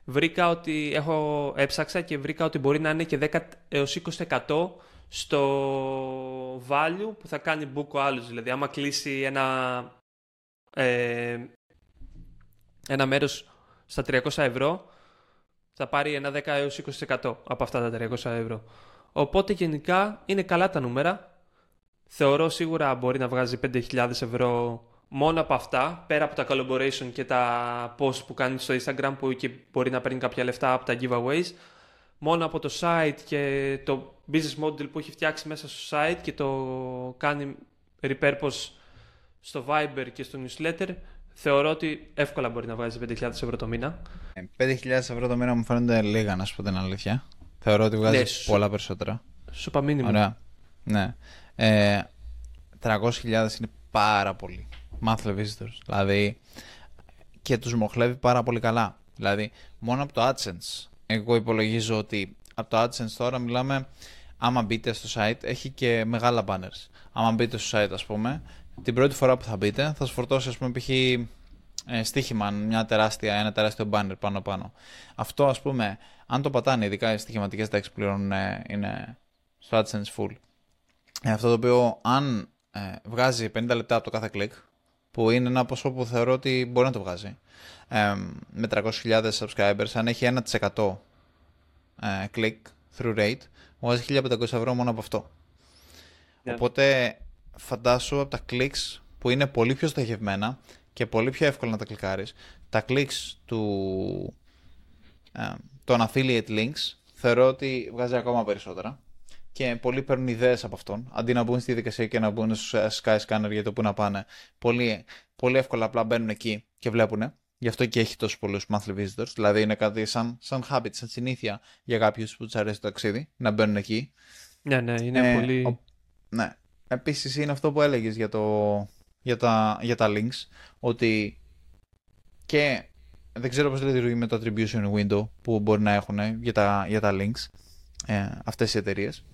βρήκα ότι έχω έψαξα και βρήκα ότι μπορεί να είναι και 10 έως 20% στο value που θα κάνει book ο άλλος. Δηλαδή άμα κλείσει ένα, ε, ένα μέρος στα 300 ευρώ θα πάρει ένα 10 έως 20% από αυτά τα 300 ευρώ. Οπότε γενικά είναι καλά τα νούμερα. Θεωρώ σίγουρα μπορεί να βγάζει 5.000 ευρώ μόνο από αυτά, πέρα από τα collaboration και τα post που κάνει στο Instagram που και μπορεί να παίρνει κάποια λεφτά από τα giveaways. Μόνο από το site και το business model που έχει φτιάξει μέσα στο site και το κάνει repurpose στο Viber και στο newsletter, θεωρώ ότι εύκολα μπορεί να βγάζει 5.000 ευρώ το μήνα. 5.000 ευρώ το μήνα μου φαίνονται λίγα, να σου πω την αλήθεια. Θεωρώ ότι βγάζεις ναι, πολλά περισσότερα. Σου είπα μήνυμα. Ωραία. Ναι. Ε, 300.000 είναι πάρα πολύ. Monthly visitors. Δηλαδή και τους μοχλεύει πάρα πολύ καλά. Δηλαδή μόνο από το AdSense. Εγώ υπολογίζω ότι από το AdSense τώρα μιλάμε άμα μπείτε στο site έχει και μεγάλα banners. Άμα μπείτε στο site ας πούμε την πρώτη φορά που θα μπείτε θα σας φορτώσει ας πούμε π.χ. Ε, στοίχημα, μια τεράστια, ένα τεράστιο banner πάνω πάνω. Αυτό ας πούμε αν το πατάνε, ειδικά οι στοιχηματικές τάξεις πλέον ε, είναι στο AdSense full. Ε, αυτό το οποίο αν ε, βγάζει 50 λεπτά από το κάθε κλικ, που είναι ένα ποσό που θεωρώ ότι μπορεί να το βγάζει, ε, με 300.000 subscribers, αν έχει 1% ε, click through rate, βγάζει 1500 ευρώ μόνο από αυτό. Yeah. Ναι. Οπότε φαντάσου από τα clicks που είναι πολύ πιο στοχευμένα και πολύ πιο εύκολα να τα κλικάρεις, τα clicks του, ε, των affiliate links θεωρώ ότι βγάζει ακόμα περισσότερα και πολλοί παίρνουν ιδέες από αυτόν. Αντί να μπουν στη δικασία και να μπουν στο Skyscanner για το που να πάνε, πολύ, πολύ εύκολα απλά μπαίνουν εκεί και βλέπουν. Γι' αυτό και έχει τόσους πολλούς monthly visitors. Δηλαδή είναι κάτι σαν, σαν habit, σαν συνήθεια για κάποιους που τους αρέσει το ταξίδι να μπαίνουν εκεί. Ναι, ναι, είναι ε, πολύ. Ο, ναι. Επίσης είναι αυτό που έλεγες για, για, τα, για τα links. Ότι και δεν ξέρω πώς λειτουργεί με το attribution window που μπορεί να έχουν για τα, για τα links ε, αυτές οι εταιρείες.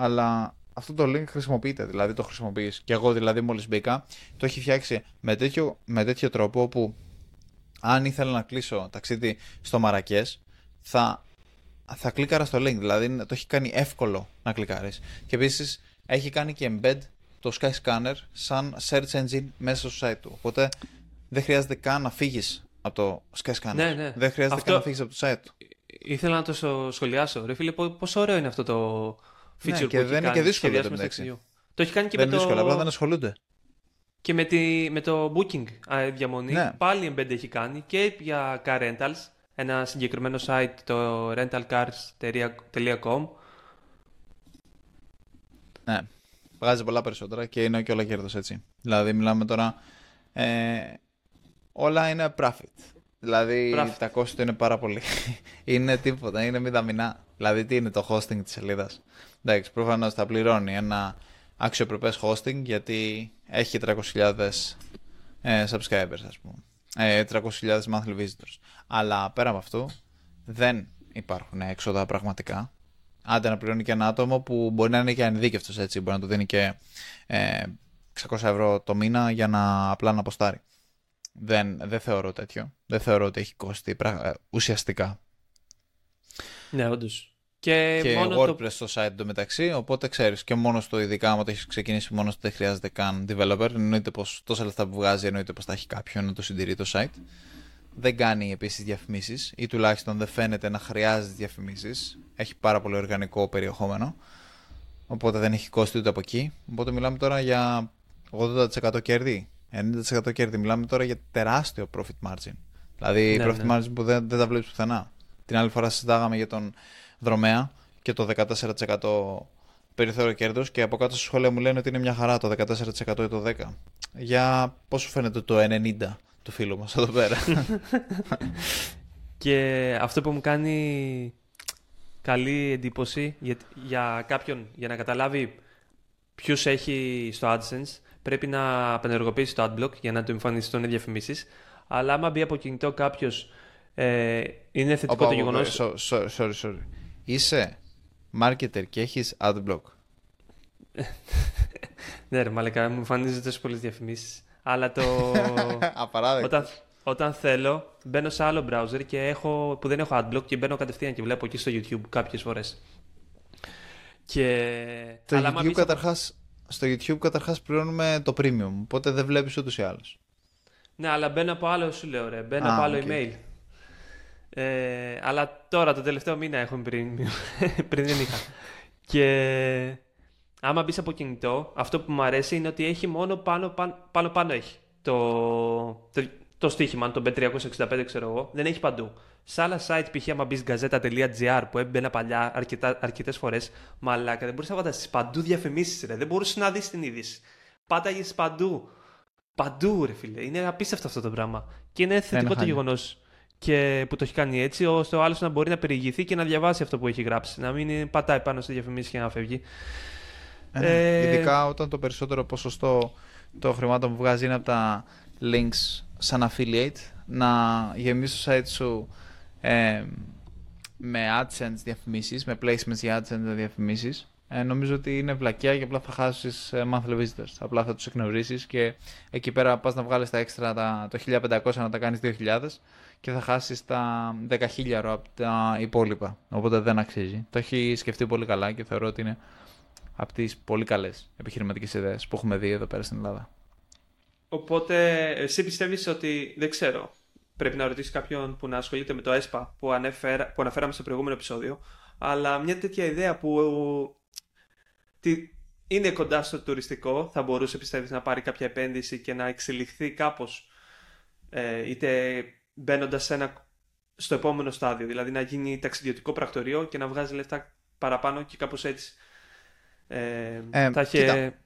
Αλλά αυτό το link χρησιμοποιείται, δηλαδή το χρησιμοποιείς. Και εγώ δηλαδή μόλις μπήκα, το έχει φτιάξει με τέτοιο, με τέτοιο τρόπο που αν ήθελα να κλείσω ταξίδι στο Μαρακές, θα, θα κλίκαρα στο link, δηλαδή το έχει κάνει εύκολο να κλικάρεις. Και επίσης έχει κάνει και embed το Skyscanner σαν search engine μέσα στο site του. Οπότε δεν χρειάζεται καν να φύγεις από το Skyscanner. Ναι, ναι. Δεν χρειάζεται αυτό... καν να φύγεις από το site του. Ήθελα να το σχολιάσω. Ρε φίλε, πόσο ωραίο είναι αυτό το feature ναι, που και δεν είναι και δύσκολο το Το έχει κάνει και δεν με είναι το... δύσκολο, απλά δεν ασχολούνται. Και με, τη, με το booking διαμονή, ναι. πάλι embed έχει κάνει και για car rentals, ένα συγκεκριμένο site, το rentalcars.com. Ναι, βγάζει πολλά περισσότερα και είναι και όλα κέρδος έτσι. Δηλαδή μιλάμε τώρα, ε, όλα είναι profit. Δηλαδή profit. τα κόστη είναι πάρα πολύ. είναι τίποτα, είναι μηδαμινά. Δηλαδή τι είναι το hosting της σελίδας; Εντάξει, προφανώς θα πληρώνει ένα αξιοπρεπές hosting γιατί έχει 300.000 ε, subscribers ας πούμε. Ε, 300.000 monthly visitors. Αλλά πέρα από αυτό δεν υπάρχουν έξοδα πραγματικά. Άντε να πληρώνει και ένα άτομο που μπορεί να είναι και ανειδίκευτος έτσι. Μπορεί να του δίνει και ε, 600 ευρώ το μήνα για να απλά να αποστάρει. Δεν, δεν θεωρώ τέτοιο. Δεν θεωρώ ότι έχει κόστη ε, ουσιαστικά. Ναι, όντως. Και, και μόνο WordPress το... στο site του μεταξύ, οπότε ξέρεις και μόνο στο ειδικά άμα το έχεις ξεκινήσει μόνο δεν χρειάζεται καν developer, εννοείται πως τόσα λεφτά που βγάζει εννοείται πως θα έχει κάποιον να το συντηρεί το site. Δεν κάνει επίσης διαφημίσεις ή τουλάχιστον δεν φαίνεται να χρειάζεται διαφημίσεις. Έχει πάρα πολύ οργανικό περιεχόμενο, οπότε δεν έχει κόστη ούτε από εκεί. Οπότε μιλάμε τώρα για 80% κέρδη, 90% κέρδη. Μιλάμε τώρα για τεράστιο profit margin. Δηλαδή ναι, profit ναι. margin που δεν, δεν τα βλέπεις πουθενά. Την άλλη φορά συζητάγαμε για τον δρομέα και το 14% περιθώριο κέρδο και από κάτω στα σχόλια μου λένε ότι είναι μια χαρά το 14% ή το 10%. Για πόσο φαίνεται το 90% του φίλου μας εδώ πέρα; και αυτό που μου κάνει καλή εντύπωση για, για κάποιον για να καταλάβει ποιους έχει στο AdSense πρέπει να απενεργοποιήσει το AdBlock για να του εμφανιστούν διαφημίσει. Αλλά άμα μπει από κινητό κάποιος, ε, είναι θετικό το γεγονός. Sorry, sorry, sorry είσαι marketer και έχεις adblock. ναι ρε μαλακά, μου εμφανίζονται τόσο πολλές διαφημίσεις. Αλλά το... Απαράδεκτο. Όταν, όταν θέλω, μπαίνω σε άλλο browser και έχω, που δεν έχω adblock και μπαίνω κατευθείαν και βλέπω εκεί στο YouTube κάποιες φορές. Και... Το Αλλά YouTube καταρχάς, στο YouTube καταρχάς πληρώνουμε το premium, οπότε δεν βλέπεις ούτως ή άλλως. Ναι, αλλά μπαίνω από άλλο, σου λέω ρε, μπαίνω από άλλο email. Ε, αλλά τώρα το τελευταίο μήνα έχω πριν, πριν δεν είχα. Και άμα μπεις από κινητό, αυτό που μου αρέσει είναι ότι έχει μόνο πάνω πάνω, πάνω, έχει το, το, το στοίχημα, το B365 ξέρω εγώ, δεν έχει παντού. Σε άλλα site, π.χ. άμα μπεις gazeta.gr που έμπαινα παλιά αρκετές φορές, μαλάκα, δεν μπορείς να φανταστείς παντού διαφημίσεις, ρε. Δεν μπορούσες να δεις την είδηση. Πάταγε παντού. Παντού, ρε φίλε. Είναι απίστευτο αυτό το πράγμα. Και είναι θετικό το γεγονός και που το έχει κάνει έτσι, ώστε ο άλλος να μπορεί να περιηγηθεί και να διαβάσει αυτό που έχει γράψει. Να μην πατάει πάνω στη διαφημίσει και να φεύγει. Ε, ε... Ειδικά όταν το περισσότερο ποσοστό των χρημάτων που βγάζει είναι από τα links σαν affiliate, να γεμίσει το site σου ε, με AdSense διαφημίσεις, με placements για AdSense διαφημίσεις, ε, νομίζω ότι είναι βλακιά και απλά θα χάσεις ε, monthly visitors. Απλά θα τους εκνευρίσει και εκεί πέρα πας να βγάλεις τα έξτρα τα, το 1500 να τα κάνεις 2000 και θα χάσεις τα 10.000 από τα υπόλοιπα. Οπότε δεν αξίζει. Το έχει σκεφτεί πολύ καλά και θεωρώ ότι είναι από τις πολύ καλές επιχειρηματικές ιδέες που έχουμε δει εδώ πέρα στην Ελλάδα. Οπότε, εσύ πιστεύεις ότι. Δεν ξέρω. Πρέπει να ρωτήσει κάποιον που να ασχολείται με το ΕΣΠΑ που, ανέφερα, που αναφέραμε στο προηγούμενο επεισόδιο. Αλλά μια τέτοια ιδέα που. Τι, είναι κοντά στο τουριστικό, θα μπορούσε πιστεύεις να πάρει κάποια επένδυση και να εξελιχθεί κάπως ε, είτε μπαίνοντας στο επόμενο στάδιο, δηλαδή να γίνει ταξιδιωτικό πρακτορείο και να βγάζει λεφτά παραπάνω και κάπως έτσι ε, ε, θα είχε...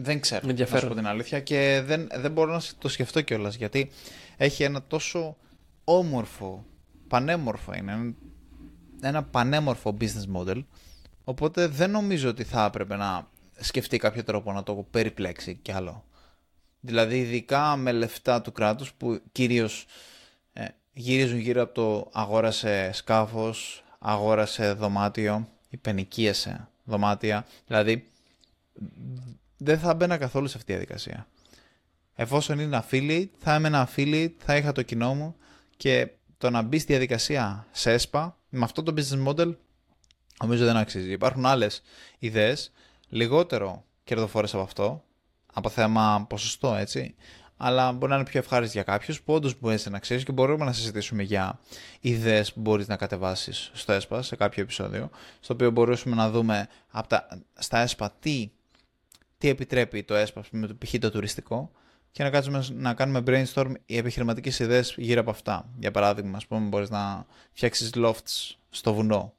Δεν ξέρω, να σου πω την αλήθεια και δεν, δεν μπορώ να το σκεφτώ κιόλας γιατί έχει ένα τόσο όμορφο, πανέμορφο είναι, ένα πανέμορφο business model οπότε δεν νομίζω ότι θα έπρεπε να σκεφτεί κάποιο τρόπο να το περιπλέξει κι άλλο. Δηλαδή ειδικά με λεφτά του κράτους που κυρίως ε, γυρίζουν γύρω από το αγόρασε σκάφος, αγόρασε δωμάτιο, υπενικίασε δωμάτια. Δηλαδή δεν θα μπαίνα καθόλου σε αυτή τη διαδικασία. Εφόσον είναι affiliate, θα έμενα affiliate, θα είχα το κοινό μου και το να μπει στη διαδικασία σε ΕΣΠΑ με αυτό το business model νομίζω δεν αξίζει. Υπάρχουν άλλες ιδέες λιγότερο κερδοφόρες από αυτό, από θέμα ποσοστό έτσι, αλλά μπορεί να είναι πιο ευχάριστη για κάποιους που όντως μπορείς να ξέρεις και μπορούμε να συζητήσουμε για ιδέες που μπορείς να κατεβάσεις στο ΕΣΠΑ σε κάποιο επεισόδιο, στο οποίο μπορούσαμε να δούμε από τα, στα ΕΣΠΑ τι, τι επιτρέπει το ΕΣΠΑ, με το π.χ. το τουριστικό, και να κάτσουμε να κάνουμε brainstorm οι επιχειρηματικές ιδέες γύρω από αυτά. Για παράδειγμα, ας πούμε, μπορείς να φτιάξεις lofts στο βουνό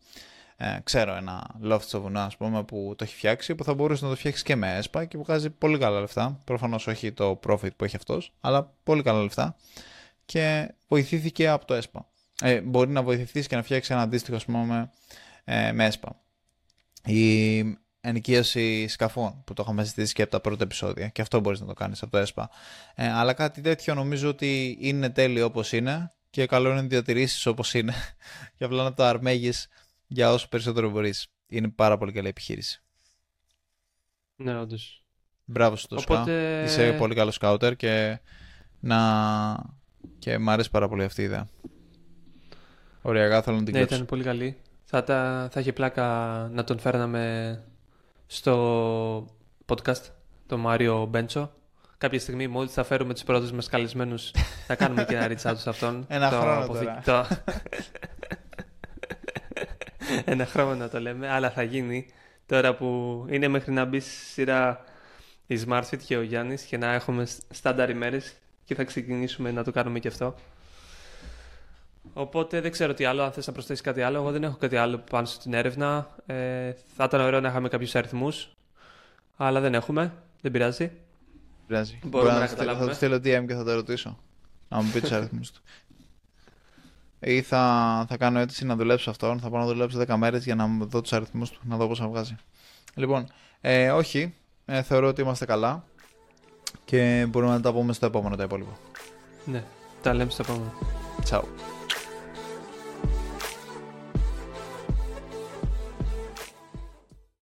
ε, ξέρω ένα loft στο βουνό, ας πούμε, που το έχει φτιάξει, που θα μπορούσες να το φτιάξεις και με ΕΣΠΑ και που βγάζει πολύ καλά λεφτά. Προφανώς όχι το profit που έχει αυτός, αλλά πολύ καλά λεφτά. Και βοηθήθηκε από το ΕΣΠΑ. Ε, μπορεί να βοηθηθείς και να φτιάξεις ένα αντίστοιχο, ας πούμε, ε, με ΕΣΠΑ. Η ενοικίαση σκαφών που το είχαμε συζητήσει και από τα πρώτα επεισόδια. Και αυτό μπορείς να το κάνεις από το ΕΣΠΑ. Ε, αλλά κάτι τέτοιο νομίζω ότι είναι τέλειο όπως είναι και καλό είναι να διατηρήσεις όπως είναι. και απλά να το αρμέγεις για όσο περισσότερο μπορείς. Είναι πάρα πολύ καλή επιχείρηση. Ναι, όντως. Μπράβο σου το Οπότε... Είσαι πολύ καλός σκάουτερ και να... και μ' αρέσει πάρα πολύ αυτή η ιδέα. Ωραία, θέλω να την Ναι, ήταν πολύ καλή. Θα, τα... θα είχε πλάκα να τον φέρναμε στο podcast, το Μάριο Μπέντσο. Κάποια στιγμή, μόλις θα φέρουμε τους πρώτους μας καλεσμένους, θα κάνουμε και ένα reach out σε αυτόν. Ένα το χρόνο τώρα. ένα χρόνο να το λέμε, αλλά θα γίνει τώρα που είναι μέχρι να μπει στη σειρά η SmartFit και ο Γιάννης και να έχουμε στάνταρ ημέρες και θα ξεκινήσουμε να το κάνουμε και αυτό. Οπότε δεν ξέρω τι άλλο, αν θες να προσθέσεις κάτι άλλο. Εγώ δεν έχω κάτι άλλο πάνω στην έρευνα. Ε, θα ήταν ωραίο να είχαμε κάποιους αριθμούς, αλλά δεν έχουμε. Δεν πειράζει. Πειράζει. Μπορούμε να, να καταλάβουμε. Θα του στείλω DM και θα το ρωτήσω. Να μου πεις τους αριθμούς του ή θα, θα κάνω έτσι να δουλέψω αυτόν. Θα πάω να δουλέψω 10 μέρες για να δω τους αριθμούς του, να δω πώ θα βγάζει. Λοιπόν, ε, όχι. Ε, θεωρώ ότι είμαστε καλά και μπορούμε να τα πούμε στο επόμενο τα υπόλοιπα. Ναι, τα λέμε στο επόμενο. Ciao.